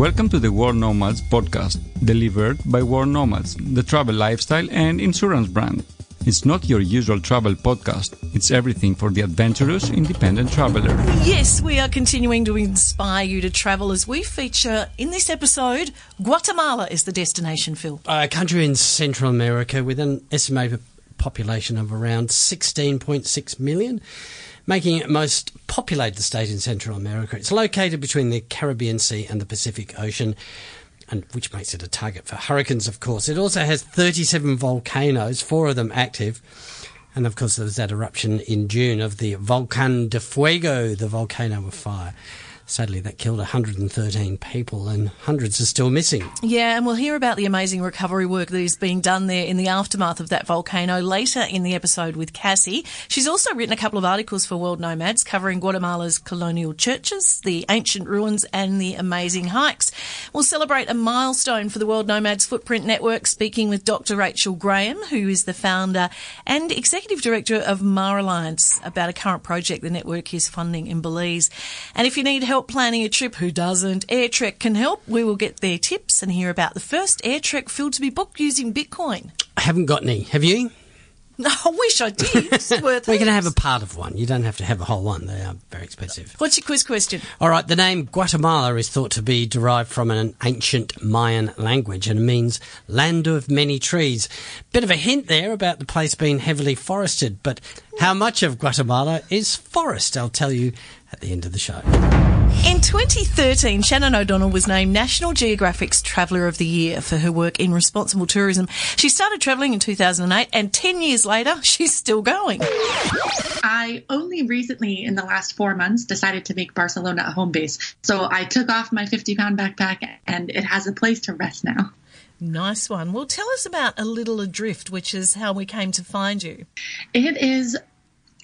Welcome to the World Nomads podcast, delivered by World Nomads, the travel lifestyle and insurance brand. It's not your usual travel podcast. It's everything for the adventurous independent traveler. Yes, we are continuing to inspire you to travel as we feature in this episode Guatemala is the destination, Phil. A country in Central America with an estimated population of around 16.6 million, making it most populated state in Central America. It's located between the Caribbean Sea and the Pacific Ocean and which makes it a target for hurricanes, of course. It also has 37 volcanoes, four of them active. And of course, there was that eruption in June of the Volcan de Fuego, the volcano of fire. Sadly, that killed 113 people and hundreds are still missing. Yeah, and we'll hear about the amazing recovery work that is being done there in the aftermath of that volcano later in the episode with Cassie. She's also written a couple of articles for World Nomads covering Guatemala's colonial churches, the ancient ruins, and the amazing hikes. We'll celebrate a milestone for the World Nomads Footprint Network, speaking with Dr. Rachel Graham, who is the founder and executive director of Mar Alliance, about a current project the network is funding in Belize. And if you need help planning a trip, who doesn't? AirTrek can help. We will get their tips and hear about the first AirTrek field to be booked using Bitcoin. I haven't got any. Have you? I wish I did. It's worth We're going to have a part of one. You don't have to have a whole one. They are very expensive. What's your quiz question? All right, the name Guatemala is thought to be derived from an ancient Mayan language and means land of many trees. Bit of a hint there about the place being heavily forested, but how much of Guatemala is forest? I'll tell you at the end of the show. In 2013, Shannon O'Donnell was named National Geographic's Traveller of the Year for her work in responsible tourism. She started travelling in 2008, and 10 years later, she's still going. I only recently, in the last four months, decided to make Barcelona a home base. So I took off my 50 pound backpack and it has a place to rest now. Nice one. Well, tell us about A Little Adrift, which is how we came to find you. It is.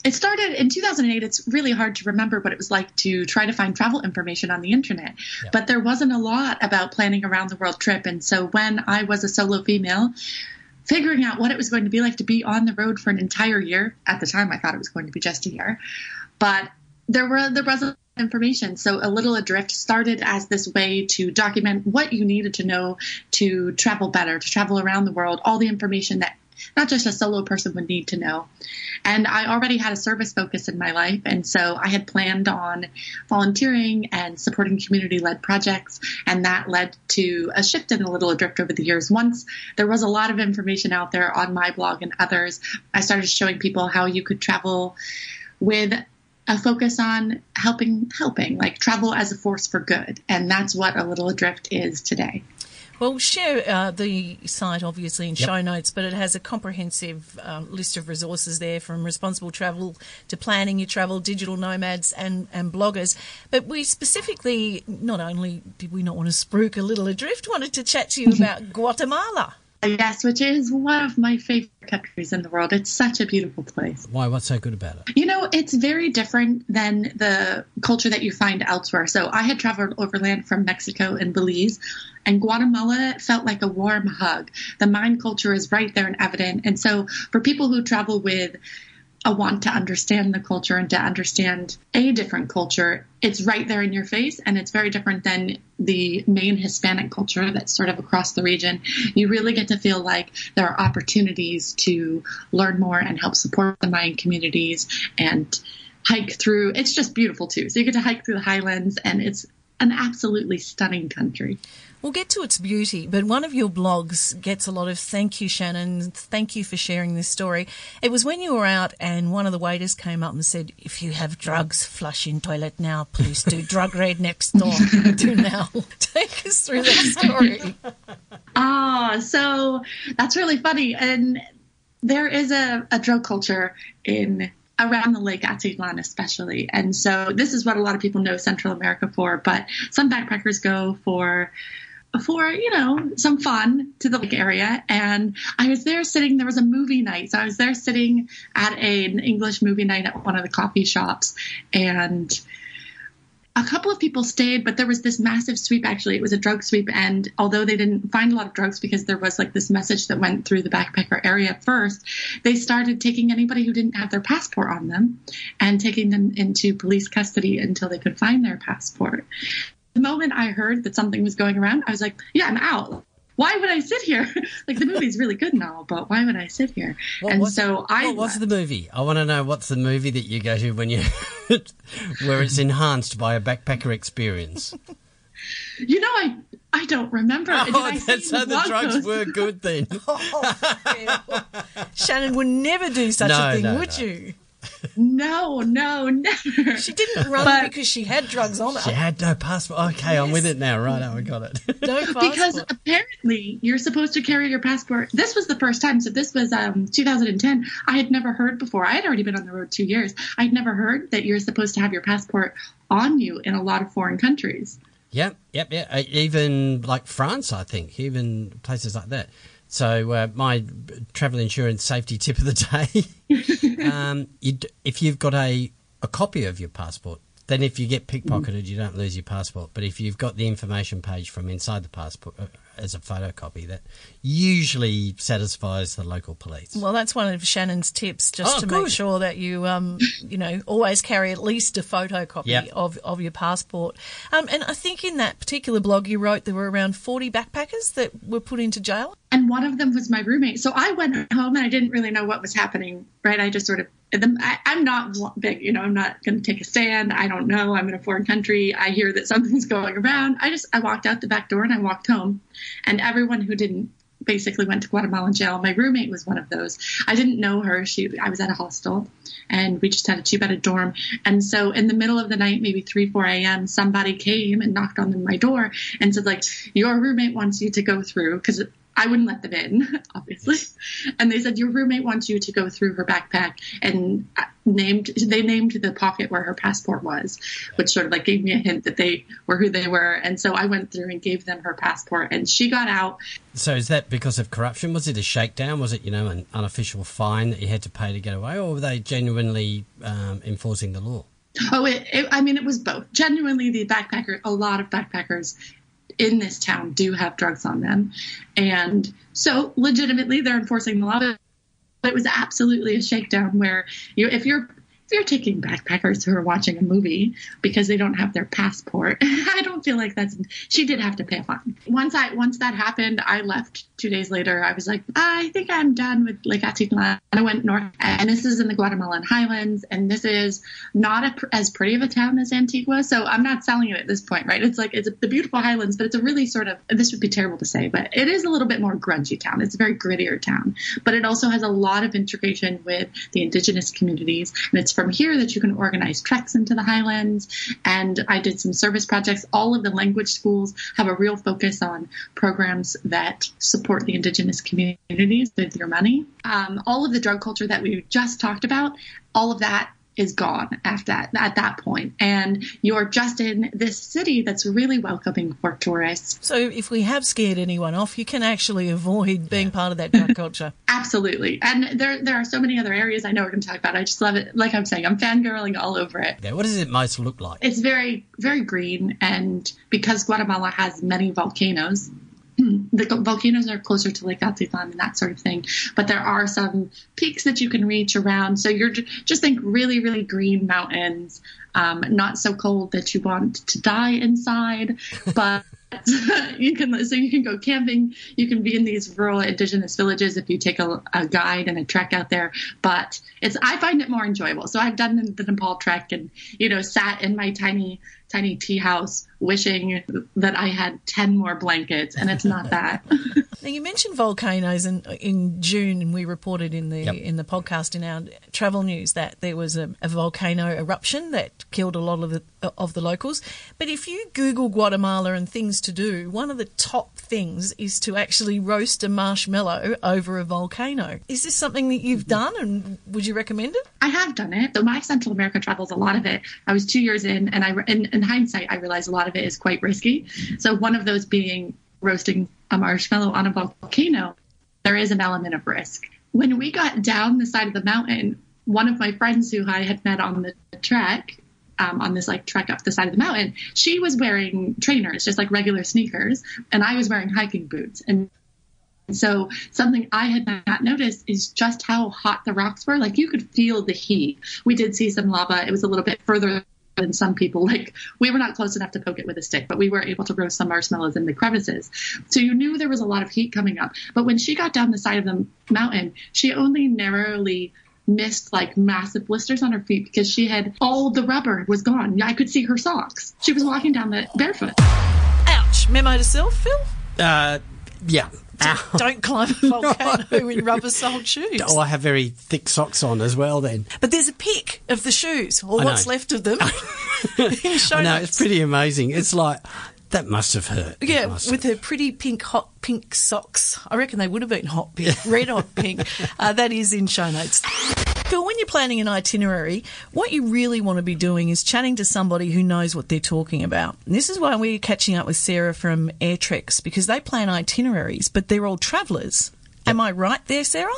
It started in 2008. It's really hard to remember what it was like to try to find travel information on the internet. But there wasn't a lot about planning around the world trip. And so when I was a solo female, figuring out what it was going to be like to be on the road for an entire year, at the time I thought it was going to be just a year, but there were there wasn't information. So a little adrift started as this way to document what you needed to know to travel better, to travel around the world, all the information that not just a solo person would need to know. And I already had a service focus in my life. And so I had planned on volunteering and supporting community led projects. And that led to a shift in a little adrift over the years. Once there was a lot of information out there on my blog and others, I started showing people how you could travel with a focus on helping helping like travel as a force for good and that's what a little adrift is today Well, share uh, the site obviously in show notes, but it has a comprehensive uh, list of resources there from responsible travel to planning your travel, digital nomads, and, and bloggers. But we specifically, not only did we not want to spruik a little adrift, wanted to chat to you about Guatemala. Yes which is one of my favorite countries in the world. It's such a beautiful place. Why? What's so good about it? you know it's very different than the culture that you find elsewhere. So i had traveled overland from mexico and belize and guatemala felt like a warm hug. The Mayan culture is right there and evident. And so for people who travel with a want to understand the culture and to understand a different culture, it's right there in your face, and it's very different than the main Hispanic culture that's sort of across the region. You really get to feel like there are opportunities to learn more and help support the Mayan communities and hike through. It's just beautiful too. So you get to hike through the highlands, and it's an absolutely stunning country. We'll get to its beauty, but one of your blogs gets a lot of thank you, Shannon. Thank you for sharing this story. It was when you were out and one of the waiters came up and said, If you have drugs, flush in toilet now. Please do. Drug raid next door. do now. Take us through that story. Ah, so that's really funny. And there is a, a drug culture in around the Lake Atitlan, especially. And so this is what a lot of people know Central America for, but some backpackers go for for you know some fun to the lake area and i was there sitting there was a movie night so i was there sitting at a, an english movie night at one of the coffee shops and a couple of people stayed, but there was this massive sweep. Actually, it was a drug sweep, and although they didn't find a lot of drugs because there was like this message that went through the backpacker area first, they started taking anybody who didn't have their passport on them and taking them into police custody until they could find their passport. Moment I heard that something was going around, I was like, yeah, I'm out. Why would I sit here? like the movie's really good and all, but why would I sit here? What and was- so I What was the movie? I want to know what's the movie that you go to when you, where it's enhanced by a backpacker experience. You know, I I don't remember. Oh, I that's see so the drugs post? were good then. Oh, Shannon would never do such No, a thing, no, would no. you? No, no, never. She didn't run But- because she had drugs on her. She had no passport. Okay, I'm with it now. Right, now, I got it. No passport. because apparently you're supposed to carry your passport. This was the first time. So this was um, 2010. I had never heard before. I had already been on the road two years. I'd never heard that you're supposed to have your passport on you in a lot of foreign countries. Yep, yep, yeah. Uh, Even like France, I think, even places like that. So uh, my travel insurance safety tip of the day: um, you, d- if you've got a a copy of your passport, then if you get pickpocketed, you don't lose your passport. But if you've got the information page from inside the passport uh, as a photocopy, that usually satisfies the local police. Well, that's one of Shannon's tips, just Oh, to make sure that you, um, you know, always carry at least a photocopy Yep. of, of your passport. Um, and I think in that particular blog you wrote there were around 40 backpackers that were put into jail. and one of them was my roommate. So I went home and I didn't really know what was happening. Right? I just sort of. I, I'm not big, you know. I'm not going to take a stand. I don't know. I'm in a foreign country. I hear that something's going around. I just I walked out the back door and I walked home, and everyone who didn't basically went to Guatemalan jail. My roommate was one of those. I didn't know her. She I was at a hostel, and we just had a two bedded dorm. And so in the middle of the night, maybe three four a.m., somebody came and knocked on my door and said like, "Your roommate wants you to go through because." I wouldn't let them in, obviously. And they said your roommate wants you to go through her backpack and named they named the pocket where her passport was, which sort of like gave me a hint that they were who they were. And so I went through and gave them her passport, and she got out. So is that because of corruption? Was it a shakedown? Was it you know an unofficial fine that you had to pay to get away, or were they genuinely um, enforcing the law? Oh, it, it, I mean, it was both. Genuinely, the backpacker, a lot of backpackers in this town do have drugs on them, and so legitimately they're enforcing the law. But it was absolutely a shakedown where you, if you're you're taking backpackers who are watching a movie because they don't have their passport, I don't feel like that's. She did have to pay a fine. Once I once that happened, I left. Two days later, I was like, I think I'm done with Lake Atitlan. I went north, and this is in the Guatemalan Highlands, and this is not a, as pretty of a town as Antigua. So I'm not selling it at this point, right? It's like it's the beautiful Highlands, but it's a really sort of. This would be terrible to say, but it is a little bit more grungy town. It's a very grittier town, but it also has a lot of integration with the indigenous communities, and it's from here that you can organize treks into the highlands. And I did some service projects. All of the language schools have a real focus on programs that support the indigenous communities with your money. Um, all of the drug culture that we just talked about, all of that is gone after that at that point. And you're just in this city that's really welcoming for tourists. So if we have scared anyone off, you can actually avoid being part of that drug culture. absolutely. And there there are so many other areas i know we're going to talk about. I just love it. Like i'm saying i'm fangirling all over it. Yeah, what does it most look like? it's very very green. And because guatemala has many volcanoes the volcanoes are closer to Lake Atitlan and that sort of thing, but there are some peaks that you can reach around. So you're just think really, really green mountains, um, not so cold that you want to die inside, but you can so you can go camping. You can be in these rural indigenous villages if you take a, a guide and a trek out there. But it's I find it more enjoyable. So I've done the Nepal trek and you know sat in my tiny tiny tea house wishing that I had 10 more blankets, and it's not that. Now you mentioned volcanoes, and in June, and we reported in the Yep. in the podcast in our travel news that there was a, a volcano eruption that killed a lot of the of the locals. But if you Google Guatemala and things to do, one of the top things is to actually roast a marshmallow over a volcano. Is this something that you've done, and would you recommend it? I have done it. So my Central America travels, a lot of it, I was two years in, and I, in, in hindsight, I realize a lot of it is quite risky. So one of those being roasting a marshmallow on a volcano, there is an element of risk. When we got down the side of the mountain, one of my friends who I had met on the trek, um, on this like trek up the side of the mountain, she was wearing trainers, just like regular sneakers, and I was wearing hiking boots. And so something I had not noticed is just how hot the rocks were. Like you could feel the heat. We did see some lava. It was a little bit further than some people. Like we were not close enough to poke it with a stick, but we were able to roast some marshmallows in the crevices. So you knew there was a lot of heat coming up. But when she got down the side of the mountain, she only narrowly missed like massive blisters on her feet because she had all the rubber was gone. I could see her socks. She was walking down the barefoot. Ouch. Memo to self, Phil? Uh, yeah. Don't climb a volcano in rubber soled shoes. Oh, I have very thick socks on as well then. But there's a pic of the shoes, or what's left of them. in show I know, it's pretty amazing. It's like, that must have hurt. Yeah, with her pretty pink, hot pink socks. I reckon they would have been hot pink, red hot pink. Uh, that is in show notes. Phil, when you're planning an itinerary, what you really want to be doing is chatting to somebody who knows what they're talking about. And this is why we're catching up with Sarah from AirTreks because they plan itineraries, but they're all travellers. Am I right there, Sarah?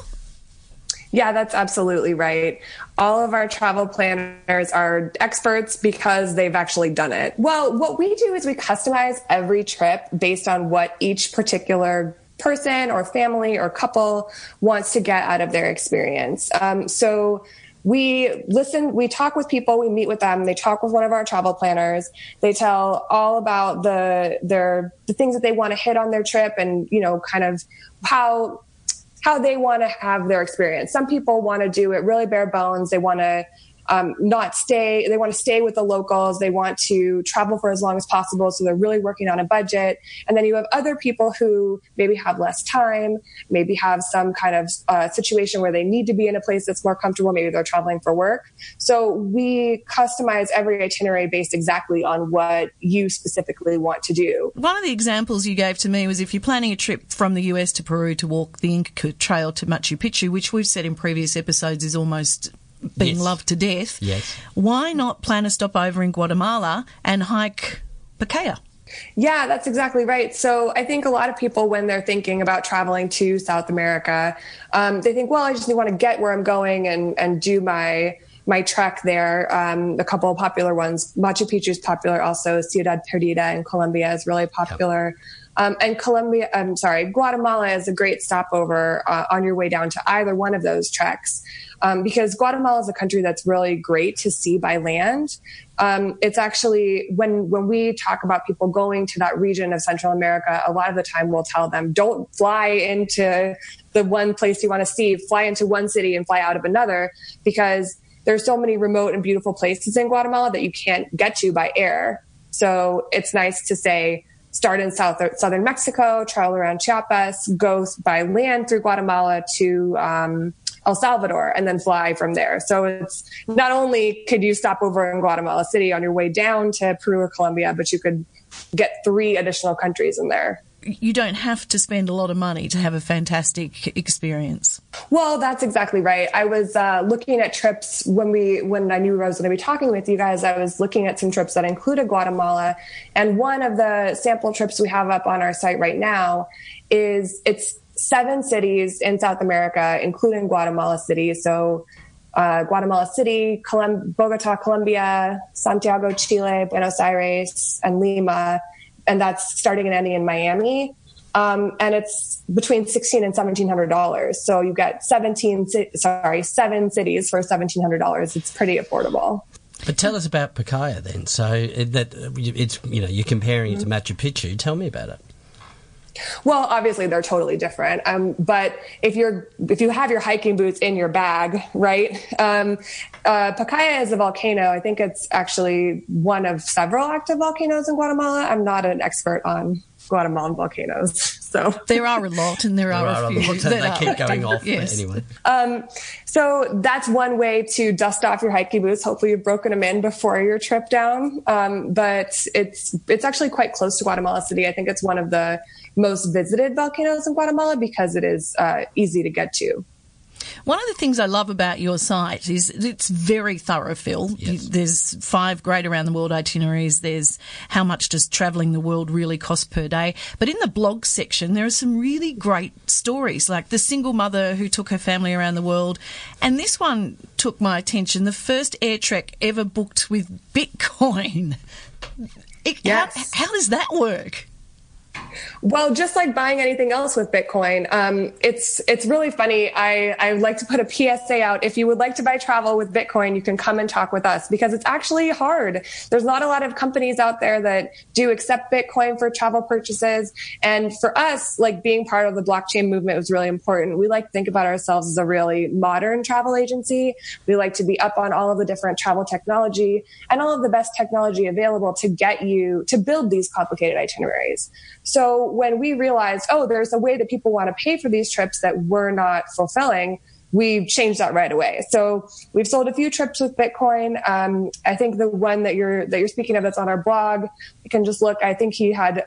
Yeah, that's absolutely right. All of our travel planners are experts because they've actually done it. Well, what we do is we customize every trip based on what each particular person or family or couple wants to get out of their experience. Um, so we listen, we talk with people, we meet with them, they talk with one of our travel planners, they tell all about the their the things that they want to hit on their trip and, you know, kind of how how they want to have their experience. Some people want to do it really bare bones. They want to um, not stay. They want to stay with the locals. They want to travel for as long as possible. So they're really working on a budget. And then you have other people who maybe have less time, maybe have some kind of uh, situation where they need to be in a place that's more comfortable. Maybe they're traveling for work. So we customize every itinerary based exactly on what you specifically want to do. One of the examples you gave to me was if you're planning a trip from the US to Peru to walk the Inca Trail to Machu Picchu, which we've said in previous episodes is almost being Yes. loved to death. Yes. Why not plan a stopover in Guatemala and hike Pacaya? Yeah, that's exactly right. So I think a lot of people, when they're thinking about traveling to South America, um, they think, well, I just want to get where I'm going and, and do my my trek there. Um, a couple of popular ones. Machu Picchu is popular also. Ciudad Perdida in Colombia is really popular. Um, and Colombia, I'm sorry, Guatemala is a great stopover uh, on your way down to either one of those treks. Um, because Guatemala is a country that's really great to see by land. Um, it's actually when when we talk about people going to that region of Central America, a lot of the time we'll tell them, don't fly into the one place you want to see, fly into one city and fly out of another, because there's so many remote and beautiful places in Guatemala that you can't get to by air. So it's nice to say, start in south southern Mexico, travel around Chiapas, go by land through Guatemala to um, El Salvador, and then fly from there. So it's not only could you stop over in Guatemala City on your way down to Peru or Colombia, but you could get three additional countries in there. You don't have to spend a lot of money to have a fantastic experience. Well, that's exactly right. I was uh, looking at trips when we when I knew I was going to be talking with you guys. I was looking at some trips that included Guatemala, and one of the sample trips we have up on our site right now is it's seven cities in South America, including Guatemala City. So. Uh, Guatemala City, Colum- Bogota, Colombia, Santiago, Chile, Buenos Aires, and Lima, and that's starting and ending in Miami. Um, and it's between sixteen and seventeen hundred dollars. So you get seventeen, sorry, seven cities for seventeen hundred dollars. It's pretty affordable. But tell us about Pacaya then. So uh, that uh, it's you know you're comparing it to Machu Picchu. Tell me about it. Well, obviously they're totally different. Um, but if you're if you have your hiking boots in your bag, right? Um, uh, Pacaya is a volcano. I think it's actually one of several active volcanoes in Guatemala. I'm not an expert on Guatemalan volcanoes, so There are a lot, and there, are, There are a a few. lot, and that they are- keep going off. Yes. Anyway, Um, so that's one way to dust off your hiking boots. Hopefully, you've broken them in before your trip down. Um, but it's it's actually quite close to Guatemala City. I think it's one of the most visited volcanoes in Guatemala because it is uh, easy to get to. One of the things I love about your site is it's very thorough, Phil. Yes. There's five great around the world itineraries. There's how much does travelling the world really cost per day. But in the blog section, there are some really great stories, like the single mother who took her family around the world. And this one took my attention. The first air trek ever booked with Bitcoin. It, Yes. how, how does that work? Well, just like buying anything else with Bitcoin, um, it's it's really funny. I I like to put a PSA out. If you would like to buy travel with Bitcoin, you can come and talk with us because it's actually hard. There's not a lot of companies out there that do accept Bitcoin for travel purchases, and for us, like being part of the blockchain movement was really important. We like to think about ourselves as a really modern travel agency. We like to be up on all of the different travel technology and all of the best technology available to get you to build these complicated itineraries. So when we realized, oh, there's a way that people want to pay for these trips that we're not fulfilling, we changed that right away. So we've sold a few trips with Bitcoin. Um, I think the one that you're that you're speaking of that's on our blog, you can just look. I think he had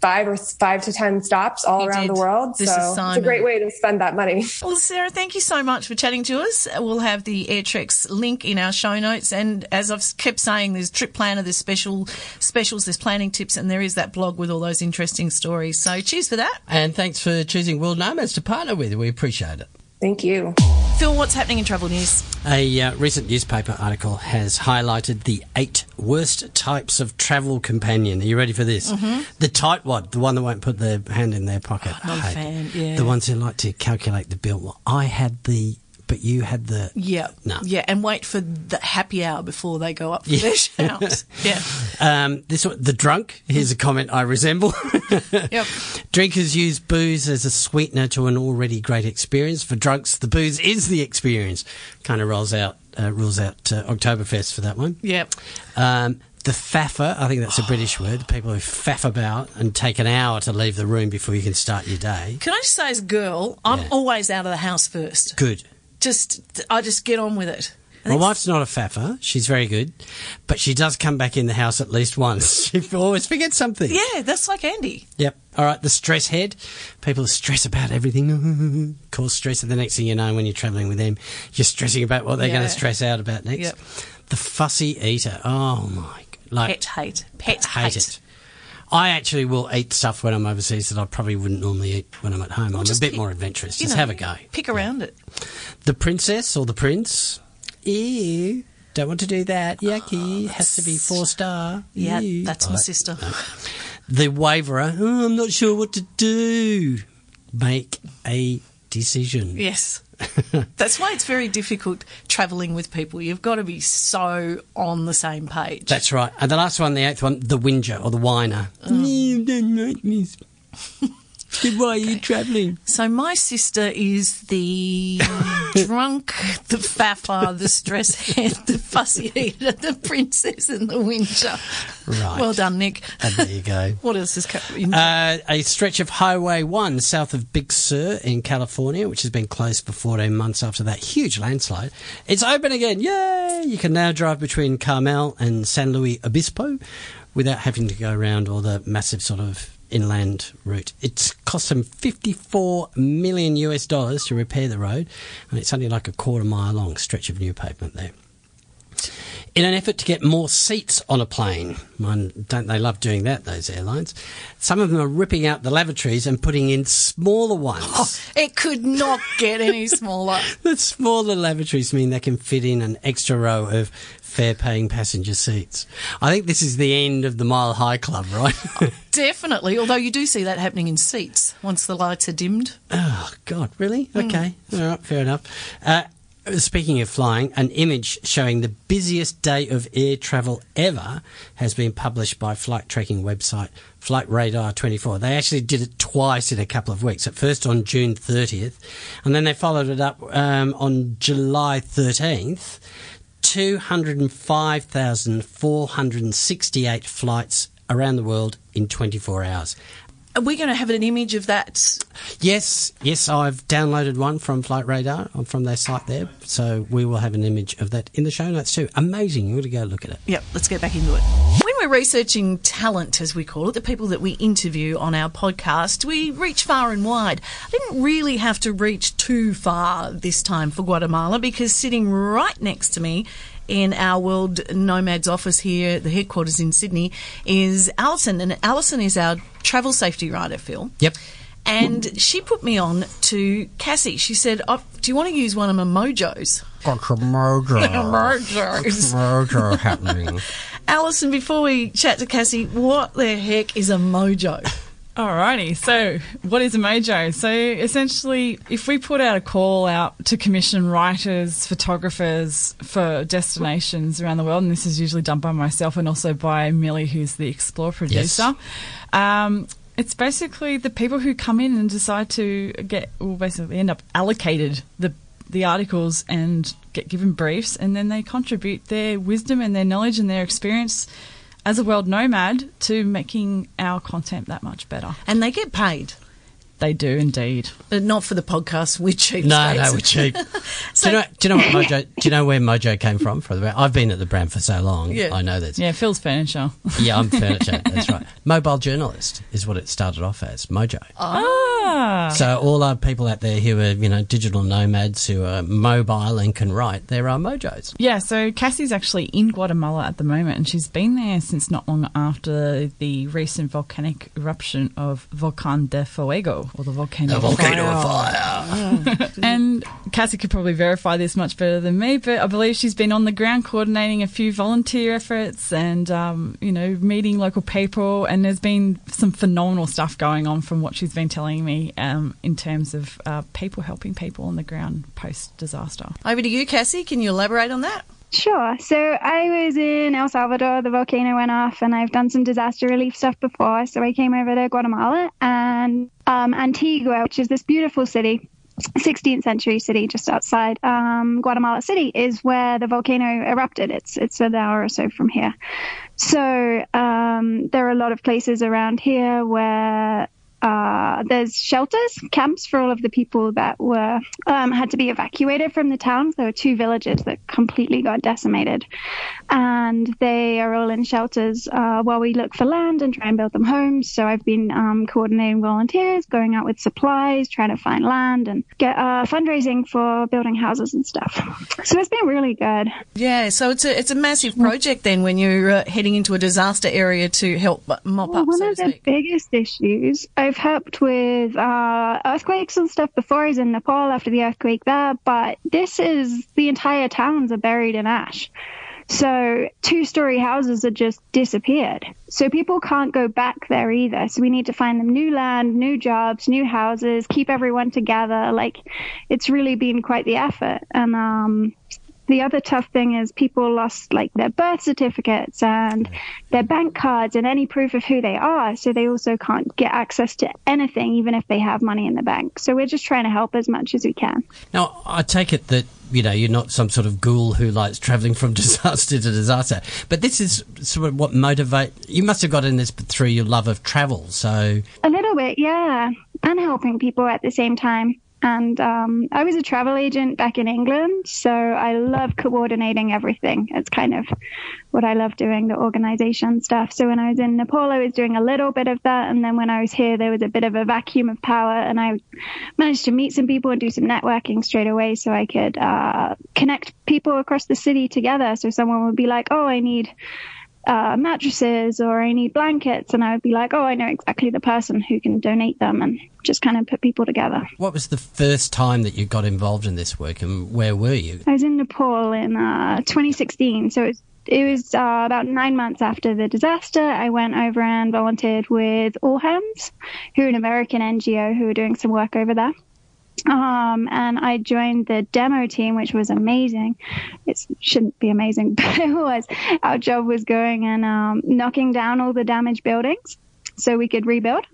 five or five to ten stops all He around did. the world. This so is it's a great way to spend that money. Well, Sarah, thank you so much for chatting to us. We'll have the AirTreks link in our show notes, and as I've kept saying, there's trip planner, there's special specials, there's planning tips, and there is that blog with all those interesting stories. So, cheers for that, And thanks for choosing World Nomads to partner with. We appreciate it. Thank you. Phil. What's happening in travel news? A uh, recent newspaper article has highlighted the eight worst types of travel companion. Are you ready for this? Mm-hmm. The tightwad, the one that won't put their hand in their pocket. not a fan, yeah. The ones who like to calculate the bill. Well, I had the, but you had the. Yeah, No. yeah, and wait for the happy hour before they go up for their showers. yeah, Um, this one, the drunk. Here's a comment I resemble. yep. Drinkers use booze as a sweetener to an already great experience. For drunks, the booze is the experience. Kind of rolls out, uh, rules out uh, Oktoberfest for that one. Yep. Um, the faffer, I think that's a British word. People who faff about and take an hour to leave the room before you can start your day. Can I just say, as a girl, I'm Yeah. always out of the house first. Good. Just, I just get on with it. My wife's not a faffer. She's very good, but she does come back in the house at least once. She always forgets something. Yeah, that's like Andy. Yep. All right. The stress head. People stress about everything. Cause stress, and the next thing you know, when you're travelling with them, you're stressing about what they're going to stress out about next. Yep. The fussy eater. Oh my! Like Pet hate. Pet hate hate. it. I actually will eat stuff when I'm overseas that I probably wouldn't normally eat when I'm at home. I'm a bit pick- more adventurous. Just know, have a go. Pick around it. The princess or the prince. Ew. Don't want to do that. Oh, Yucky. Has to be four star. Yeah, Ew. that's my Right. sister. The waverer. Oh, I'm not sure what to do. Make a decision. Yes. That's why it's very difficult travelling with people. You've got to be so on the same page. That's right. And the last one, the eighth one, the whinger or the whiner. Oh. You don't like me. Then Why are you travelling? so my sister is the drunk, the faffer, the stress head, the fussy eater, the princess, and the winter. Right. Well done, Nick. And there you go. What else is coming? Uh, a stretch of Highway 1 south of Big Sur in California, which has been closed for 14 months after that huge landslide. It's open again. Yay! You can now drive between Carmel and San Luis Obispo without having to go around all the massive sort of inland route. It's cost them 54 million US dollars to repair the road, and it's only like a quarter mile long stretch of new pavement there in an effort to get more seats on a plane. Man, don't they love doing that, those airlines? Some of them are ripping out the lavatories and putting in smaller ones. Oh, it could not get any smaller. the smaller lavatories mean they can fit in an extra row of fare paying passenger seats. I think this is the end of the Mile High Club, right? Definitely. Although you do see that happening in seats once the lights are dimmed. Oh, God, really? Okay. All right, fair enough. Uh, speaking of flying, an image showing the busiest day of air travel ever has been published by flight tracking website Flight Radar 24. They actually did it twice in a couple of weeks. At first on June 30th, and then they followed it up um, on July 13th. 205,468 flights around the world in 24 hours. Are we going to have an image of that? Yes, yes, I've downloaded one from Flight Radar uh, from their site there, so we will have an image of that in the show notes too. Amazing! You got to go look at it. Yep, let's get back into it. When we're researching talent, as we call it, the people that we interview on our podcast, we reach far and wide. I didn't really have to reach too far this time for Guatemala because sitting right next to me in our World Nomads office here, the headquarters in Sydney, is Alison. And Alison is our travel safety writer, Phil. Yep. And she put me on to Cassie. She said, oh, Do you want to use one of my mojos? Oh, Got some mojo. Mojos. mojo happening. Alison, before we chat to Cassie, what the heck is a mojo? Alrighty, so what is a mojo? So essentially, if we put out a call out to commission writers, photographers for destinations around the world, and this is usually done by myself and also by Millie, who's the Explore producer, Yes. um, it's basically the people who come in and decide to get, well, basically end up allocated the the articles and get given briefs, and then they contribute their wisdom and their knowledge and their experience as a world nomad to making our content that much better. And they get paid. They do indeed. But not for the podcast. We're cheap. No, no, we're cheap. do, you know, do you know what Mojo? Do you know where Mojo came from? For the I've been at the brand for so long. Yeah. I know this. Yeah, Phil's furniture. Yeah, I'm furniture. That's right. Mobile journalist is what it started off as. Mojo. ah. So all our people out there who are you know digital nomads who are mobile and can write, there are Mojos. Yeah, so Cassie's actually in Guatemala at the moment, and she's been there since not long after the recent volcanic eruption of Volcan de Fuego, or the volcano, of fire. and Cassie could probably verify this much better than me, but I believe she's been on the ground coordinating a few volunteer efforts and, um, you know, meeting local people. And there's been some phenomenal stuff going on from what she's been telling me um, in terms of uh, people helping people on the ground post disaster. Over to you, Cassie. Can you elaborate on that? Sure. So I was in El Salvador. The volcano went off, and I've done some disaster relief stuff before. So I came over to Guatemala and um, Antigua, which is this beautiful city. 16th century city just outside um, Guatemala City is where the volcano erupted. It's it's an hour or so from here. So um, there are a lot of places around here where uh, there's shelters, camps for all of the people that were um, had to be evacuated from the towns. There were two villages that completely got decimated, and they are all in shelters uh, while we look for land and try and build them homes. So I've been um, coordinating volunteers, going out with supplies, trying to find land and get uh, fundraising for building houses and stuff. So it's been really good. Yeah, so it's a it's a massive project then when you're uh, heading into a disaster area to help mop Well, up. one so of the biggest issues I've helped with uh, earthquakes and stuff before. I was in Nepal after the earthquake there, but this is the entire towns are buried in ash. So two story houses are just disappeared. So people can't go back there either. So we need to find them new land, new jobs, new houses, keep everyone together. Like it's really been quite the effort. And um, the other tough thing is people lost like their birth certificates and their bank cards and any proof of who they are. So they also can't get access to anything, even if they have money in the bank. So we're just trying to help as much as we can. Now, I take it that you know you're not some sort of ghoul who likes travelling from disaster to disaster, but this is sort of what motivate. You must have got in this through your love of travel. So A little bit, yeah. And helping people at the same time. And um, I was a travel agent back in England, so I love coordinating everything. It's kind of what I love doing, the organization stuff. So when I was in Nepal, I was doing a little bit of that. And then when I was here, there was a bit of a vacuum of power. And I managed to meet some people and do some networking straight away so I could uh, connect people across the city together. So someone would be like, oh, I need uh, mattresses or any blankets. And I would be like, oh, I know exactly the person who can donate them and just kind of put people together. what was the first time that you got involved in this work, and where were you? I was in Nepal in uh, 2016. So it was, it was uh, about nine months after the disaster. I went over and volunteered with All Hands, who are an American NGO who are doing some work over there. Um, and I joined the demo team, which was amazing. It shouldn't be amazing, but it was. Our job was going and um, knocking down all the damaged buildings so we could rebuild.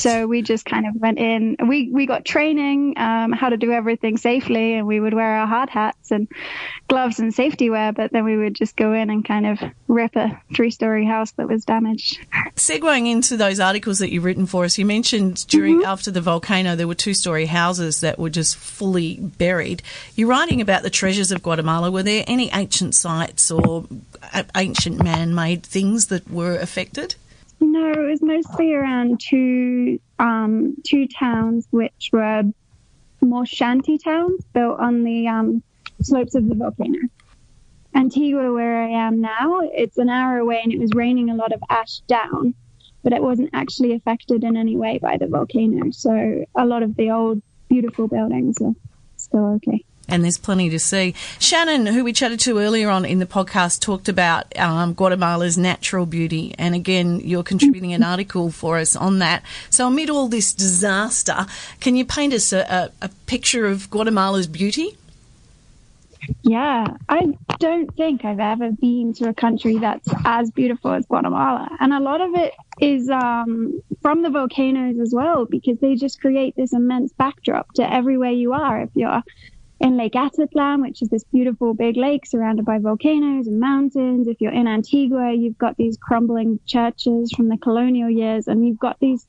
So we just kind of went in. We we got training um, how to do everything safely, and we would wear our hard hats and gloves and safety wear. But then we would just go in and kind of rip a three-story house that was damaged. Segueing into those articles that you've written for us, you mentioned during after the volcano there were two story houses that were just fully buried. You're writing about the treasures of Guatemala. Were there any ancient sites or ancient man made things that were affected? No, it was mostly around two um, two towns, which were more shanty towns built on the um, slopes of the volcano. Antigua, where I am now, it's an hour away, and it was raining a lot of ash down, but it wasn't actually affected in any way by the volcano. So a lot of the old beautiful buildings are still okay. And there's plenty to see. Shannon, who we chatted to earlier on in the podcast, talked about um, Guatemala's natural beauty, and again, you're contributing an article for us on that. So, amid all this disaster, can you paint us a, a, a picture of Guatemala's beauty? Yeah, I don't think I've ever been to a country that's as beautiful as Guatemala. And a lot of it is um, from the volcanoes as well, because they just create this immense backdrop to everywhere you are. If you're in Lake Atitlan, which is this beautiful big lake surrounded by volcanoes and mountains. If you're in Antigua, you've got these crumbling churches from the colonial years, and you've got these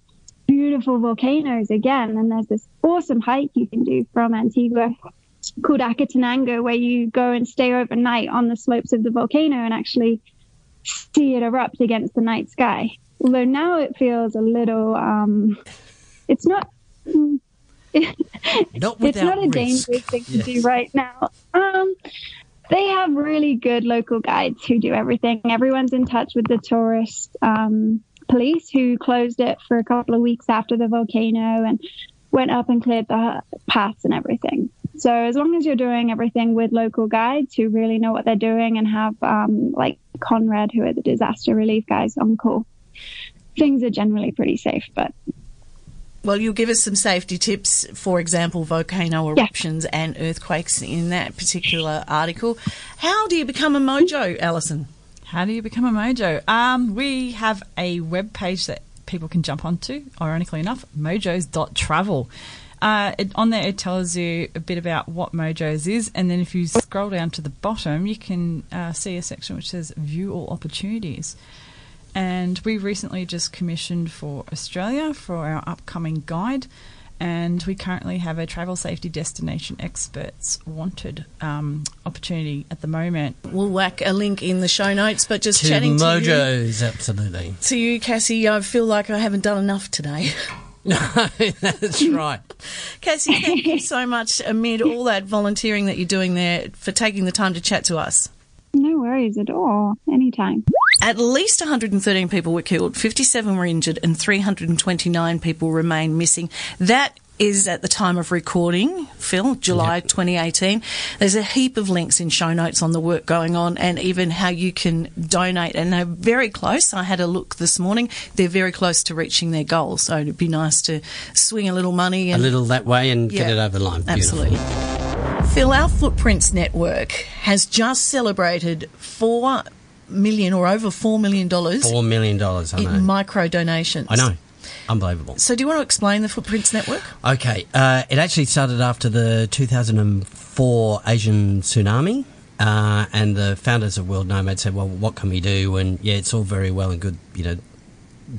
beautiful volcanoes again. And there's this awesome hike you can do from Antigua called Acatenango, where you go and stay overnight on the slopes of the volcano and actually see it erupt against the night sky. Although now it feels a little, um, it's not. Not it's not a without dangerous risk. thing to do right now. Um, they have really good local guides who do everything. Everyone's in touch with the tourist um, police who closed it for a couple of weeks after the volcano and went up and cleared the paths and everything. So as long as you're doing everything with local guides who really know what they're doing and have um, like CONRED, who are the disaster relief guys on call, things are generally pretty safe. But Well, you'll give us some safety tips, for example, volcano Yeah. eruptions and earthquakes in that particular article. How do you become a mojo, Alison? How do you become a mojo? Um, we have a web page that people can jump onto, ironically enough, mojos.travel. Uh, it, on there, it tells you a bit about what Mojos is, and then if you scroll down to the bottom, you can uh, see a section which says View All Opportunities. And we recently just commissioned for Australia for our upcoming guide, and we currently have a travel safety destination experts wanted um, opportunity at the moment. We'll whack a link in the show notes, but just To chatting to you, Mojos, absolutely. to you, Cassie, I feel like I haven't done enough today. No, that's right. Cassie, thank you so much amid all that volunteering that you're doing there for taking the time to chat to us. no worries at all. Anytime. At least 113 people were killed, 57 were injured, and 329 people remain missing. That is at the time of recording, Phil, July 2018. There's a heap of links in show notes on the work going on and even how you can donate. And they're very close. I had a look this morning. They're very close to reaching their goal. So it'd be nice to swing a little money And, A little that way and get it over the line. Beautiful. Absolutely. Phil, our Footprints Network has just celebrated four million or over four million dollars Four million dollars. I know. in micro donations. I know. Unbelievable. So, do you want to explain the Footprints Network? Okay, uh, it actually started after the 2004 Asian tsunami, uh, and the founders of World Nomad said, "Well, what can we do?" And yeah, it's all very well and good, you know,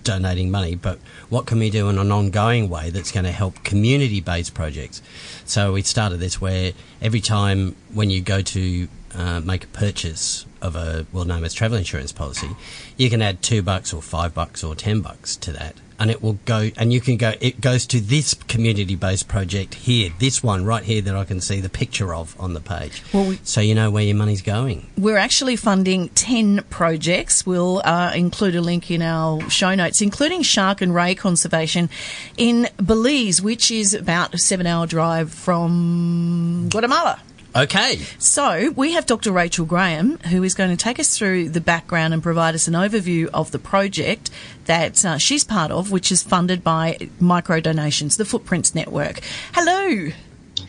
donating money, but what can we do in an ongoing way that's going to help community-based projects? So we started this where every time when you go to uh, make a purchase of a World Nomads travel insurance policy, you can add two bucks or five bucks or ten bucks to that, and it will go. And you can go. It goes to this community-based project here, this one right here that I can see the picture of on the page. Well, we- so you know where your money's going. We're actually funding 10 projects. We'll uh, include a link in our show notes, including shark and ray conservation in Belize, which is about a seven hour drive from Guatemala. Okay. So, we have Dr. Rachel Graham, who is going to take us through the background and provide us an overview of the project that uh, she's part of, which is funded by micro donations, the Footprints Network. Hello.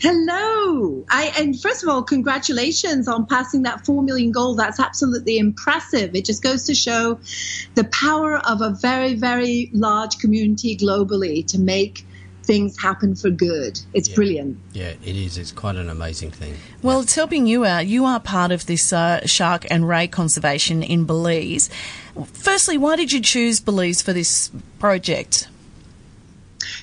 Hello. I and first of all, congratulations on passing that 4 million goal. That's absolutely impressive. It just goes to show the power of a very very large community globally to make things happen for good. It's brilliant. Yeah, it is. It's quite an amazing thing. Well, it's helping you out. You are part of this uh, shark and ray conservation in Belize. Firstly, why did you choose Belize for this project?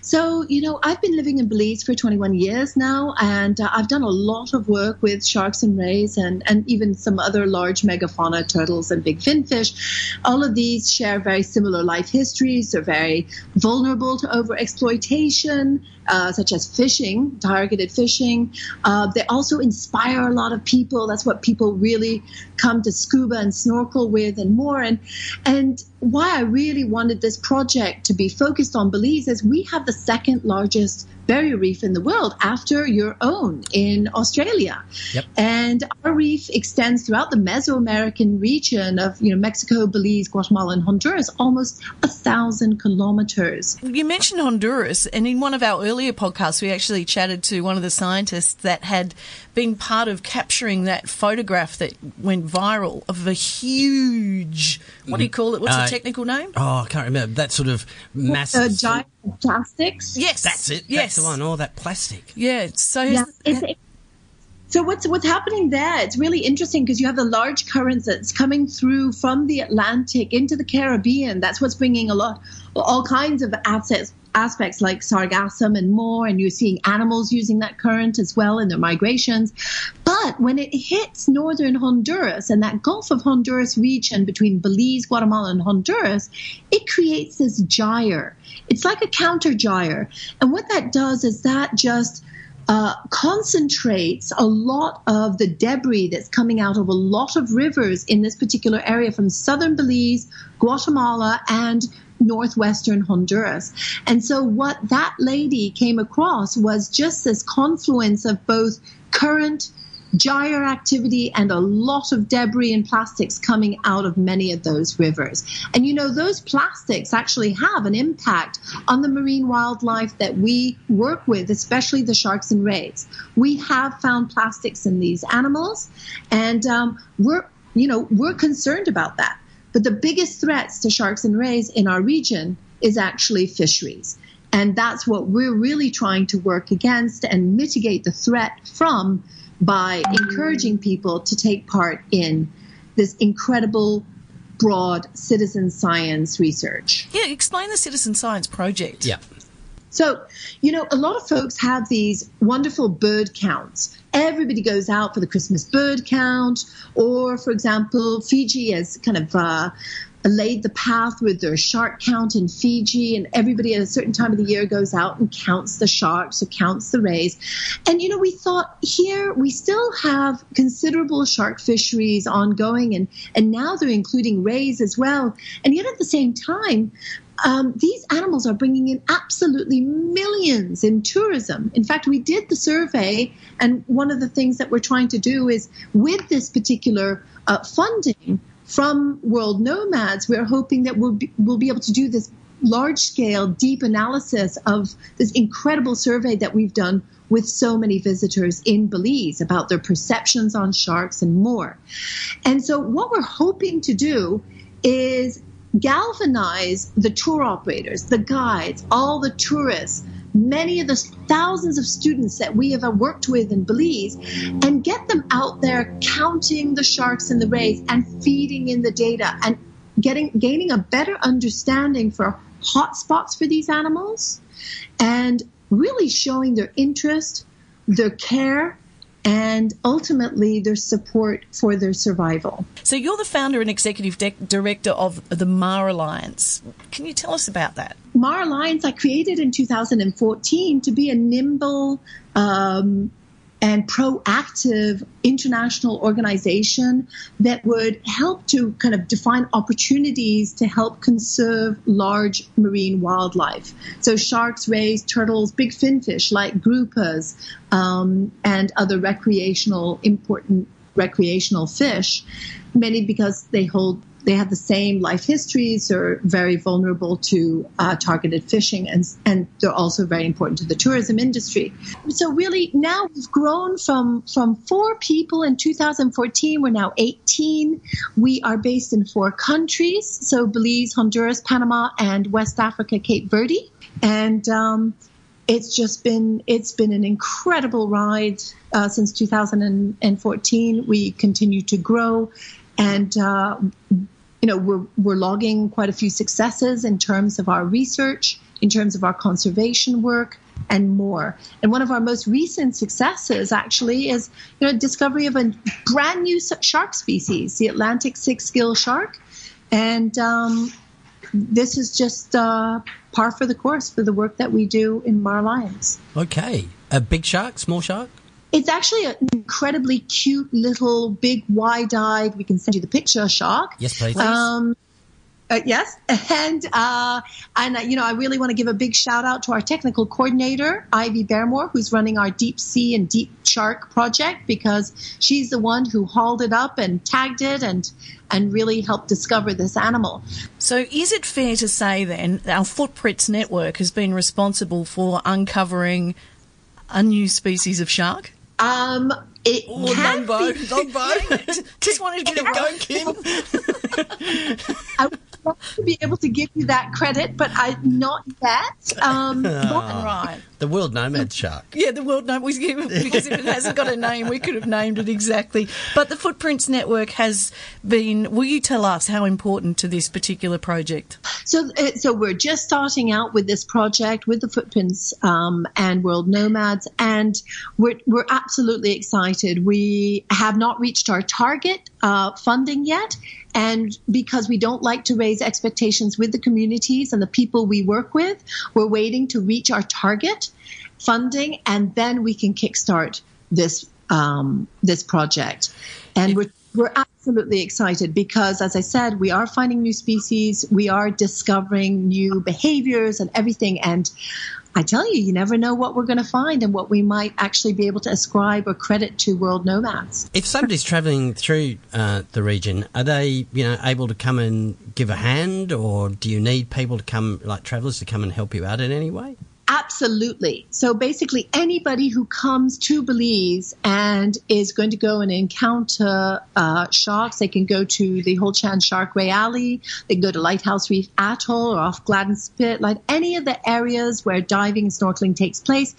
So, you know, I've been living in Belize for 21 years now, and uh, I've done a lot of work with sharks and rays and, and even some other large megafauna, turtles and big finfish. All of these share very similar life histories. They're very vulnerable to overexploitation, uh, such as fishing, targeted fishing. Uh, they also inspire a lot of people. That's what people really come to scuba and snorkel with and more. And, and why I really wanted this project to be focused on Belize is we have the second largest barrier reef in the world after your own in Australia. Yep. And our reef extends throughout the Mesoamerican region of you know Mexico, Belize, Guatemala, and Honduras, almost a thousand kilometers. You mentioned Honduras, and in one of our earlier podcasts, we actually chatted to one of the scientists that had been part of capturing that photograph that went viral of a huge. What do you call it? What's Uh, the technical name? Oh, I can't remember that sort of massive. Uh, giant plastics. Yes, That's it. Yes, That's the one. All that plastic. Yeah. So Yeah, has- so what's what's happening there? It's really interesting because you have the large currents that's coming through from the Atlantic into the Caribbean. That's what's bringing a lot, all kinds of assets aspects like sargassum and more, and you're seeing animals using that current as well in their migrations. But when it hits northern Honduras and that Gulf of Honduras region between Belize, Guatemala, and Honduras, it creates this gyre. It's like a counter gyre, and what that does is that just uh, concentrates a lot of the debris that's coming out of a lot of rivers in this particular area from southern Belize, Guatemala, and northwestern Honduras. And so, what that lady came across was just this confluence of both current, gyre activity, and a lot of debris and plastics coming out of many of those rivers. And you know, those plastics actually have an impact on the marine wildlife that we work with, especially the sharks and rays. We have found plastics in these animals, and um, we're you know we're concerned about that. But the biggest threats to sharks and rays in our region is actually fisheries. And that's what we're really trying to work against and mitigate the threat from by encouraging people to take part in this incredible, broad citizen science research. yeah, explain the citizen science project. Yeah. So, you know, a lot of folks have these wonderful bird counts. Everybody goes out for the Christmas bird count, or, for example, Fiji has kind of uh, laid the path with their shark count in Fiji, and everybody at a certain time of the year goes out and counts the sharks or counts the rays. And, you know, we thought here we still have considerable shark fisheries ongoing, and, and now they're including rays as well. And yet at the same time, um, these animals are bringing in absolutely millions in tourism. In fact, we did the survey, and one of the things that we're trying to do is with this particular uh, funding from World Nomads, we're hoping that we'll be, we'll be able to do this large scale, deep analysis of this incredible survey that we've done with so many visitors in Belize about their perceptions on sharks and more. And so, what we're hoping to do is galvanize the tour operators, the guides, all the tourists, many of the thousands of students that we have worked with in Belize, and get them out there counting the sharks and the rays and feeding in the data and getting gaining a better understanding for hotspots for these animals and really showing their interest, their care, and ultimately their support for their survival. So you're the founder and executive de- director of the Mar Alliance. Can you tell us about that? Mar Alliance I created in 2014 to be a nimble um, and proactive international organization that would help to kind of define opportunities to help conserve large marine wildlife. So sharks, rays, turtles, big finfish like groupers, um, and other recreational important recreational fish, many because they hold they have the same life histories, are very vulnerable to uh, targeted fishing, and, and they're also very important to the tourism industry. So really, now we've grown from from four people in 2014. We're now 18. We are based in four countries: so Belize, Honduras, Panama, and West Africa, Cape Verde, and um, it's just been it's been an incredible ride uh, since 2014. We continue to grow, and uh, you know we're we're logging quite a few successes in terms of our research, in terms of our conservation work, and more. And one of our most recent successes actually is you know discovery of a brand new shark species, the Atlantic six-gill shark, and um, this is just uh, par for the course for the work that we do in Mar Alliance. Okay. A big shark, small shark? It's actually an incredibly cute little, big, wide-eyed. We can send you the picture shark. Yes, please. Um, Uh, yes, and uh, and uh, you know I really want to give a big shout out to our technical coordinator Ivy Baremore, who's running our deep sea and deep shark project because she's the one who hauled it up and tagged it and and really helped discover this animal. So, is it fair to say then our Footprints Network has been responsible for uncovering a new species of shark? Um, it Oh, can Longbow, be- Longbow. Just wanted to get it Go, right. Kim. I love to be able to give you that credit, but I not yet. Um, but Right. The world nomad shark. Yeah, the world nomad. was given because if it hasn't got a name, we could have named it exactly. But the Footprints Network has been. Will you tell us how important to this particular project? So, uh, so we're just starting out with this project with the Footprints um, and World Nomads, and we're we're absolutely excited. We have not reached our target uh, funding yet, and because we don't like to raise expectations with the communities and the people we work with, we're waiting to reach our target funding, and then we can kickstart this um, this project. And we're we're absolutely excited because, as I said, we are finding new species, we are discovering new behaviors and everything. And I tell you, you never know what we're going to find and what we might actually be able to ascribe or credit to world nomads. If somebody's travelling through uh, the region, are they, you know, able to come and give a hand, or do you need people to come, like travellers, to come and help you out in any way? Absolutely. So basically, anybody who comes to Belize and is going to go and encounter uh, sharks, they can go to the Hol Chan Shark Ray Alley, they can go to Lighthouse Reef Atoll or off Gladden Spit, like any of the areas where diving and snorkeling takes place,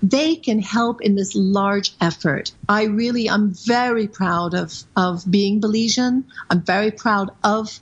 they can help in this large effort. I really, I'm very proud of, of being Belizean. I'm very proud of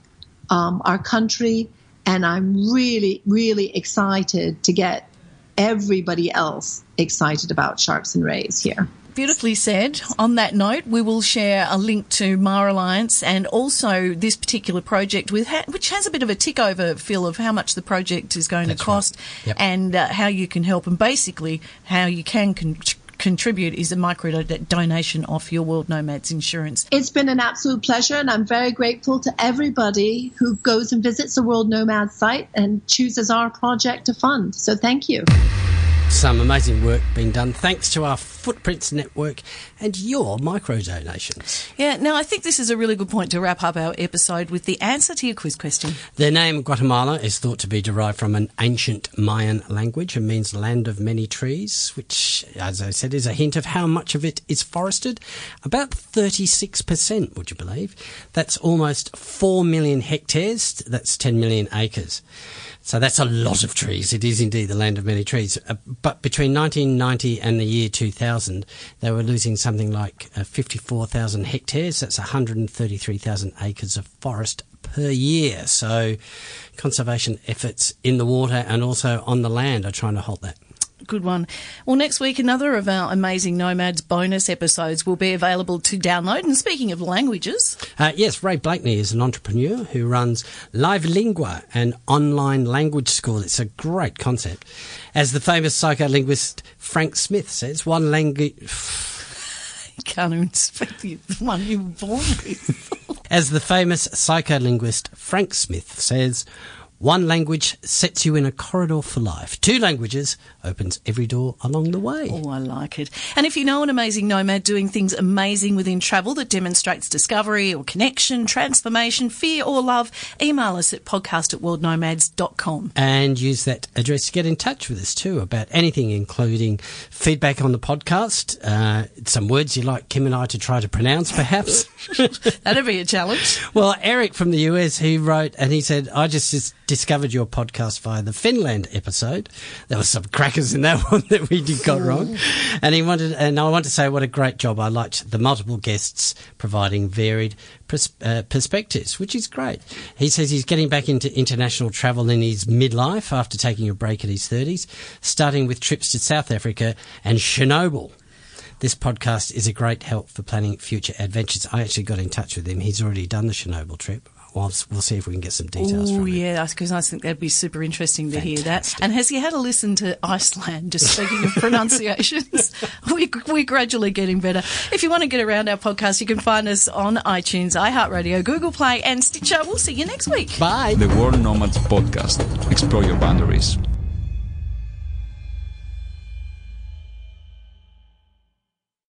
um, our country. And I'm really, really excited to get everybody else excited about sharks and rays here. Beautifully said. On that note, we will share a link to Mar Alliance and also this particular project, with ha- which has a bit of a tick over feel of how much the project is going That's to cost right. Yep. and uh, how you can help, and basically how you can con- contribute is a micro do- donation off your World Nomads insurance. It's been an absolute pleasure, and I'm very grateful to everybody who goes and visits the World Nomads site and chooses our project to fund. So thank you. Some amazing work being done thanks to our Footprints Network and your micro donations. Yeah, now I think this is a really good point to wrap up our episode with the answer to your quiz question. Their name, Guatemala, is thought to be derived from an ancient Mayan language and means land of many trees, which, as I said, is a hint of how much of it is forested. About 36%, would you believe? That's almost 4 million hectares. That's 10 million acres. So that's a lot of trees. It is indeed the land of many trees. Uh, but between 1990 and the year 2000, they were losing something like uh, 54,000 hectares. That's 133,000 acres of forest per year. So conservation efforts in the water and also on the land are trying to halt that. Good one. Well, next week, another of our amazing Nomads bonus episodes will be available to download. And speaking of languages, Uh, yes, Ray Blakney is an entrepreneur who runs Live Lingua, an online language school. It's a great concept. As the famous psycholinguist Frank Smith says, one language. can't even speak the one you were born with. As the famous psycholinguist Frank Smith says, one language sets you in a corridor for life. Two languages opens every door along the way. Oh, I like it. And if you know an amazing nomad doing things amazing within travel that demonstrates discovery or connection, transformation, fear or love, email us at podcast at worldnomads.com. And use that address to get in touch with us too about anything, including feedback on the podcast, uh, some words you'd like Kim and I to try to pronounce, perhaps. That'd be a challenge. Well, Eric from the US, he wrote and he said, I just dis- discovered your podcast via the Finland episode. There were some crackers in that one that we did got wrong. And he wanted, and I want to say what a great job. I liked the multiple guests providing varied pers- uh, perspectives, which is great. He says he's getting back into international travel in his midlife after taking a break in his 30s, starting with trips to South Africa and Chernobyl. This podcast is a great help for planning future adventures. I actually got in touch with him. He's already done the Chernobyl trip. We'll, we'll see if we can get some details Oh from him. yeah, because I think that'd be super interesting to hear that. And has he had a listen to Iceland? Just speaking of pronunciations, we we're gradually getting better. If you want to get around our podcast, you can find us on iTunes, iHeartRadio, Google Play, and Stitcher. We'll see you next week. Bye. The World Nomads Podcast. Explore your boundaries.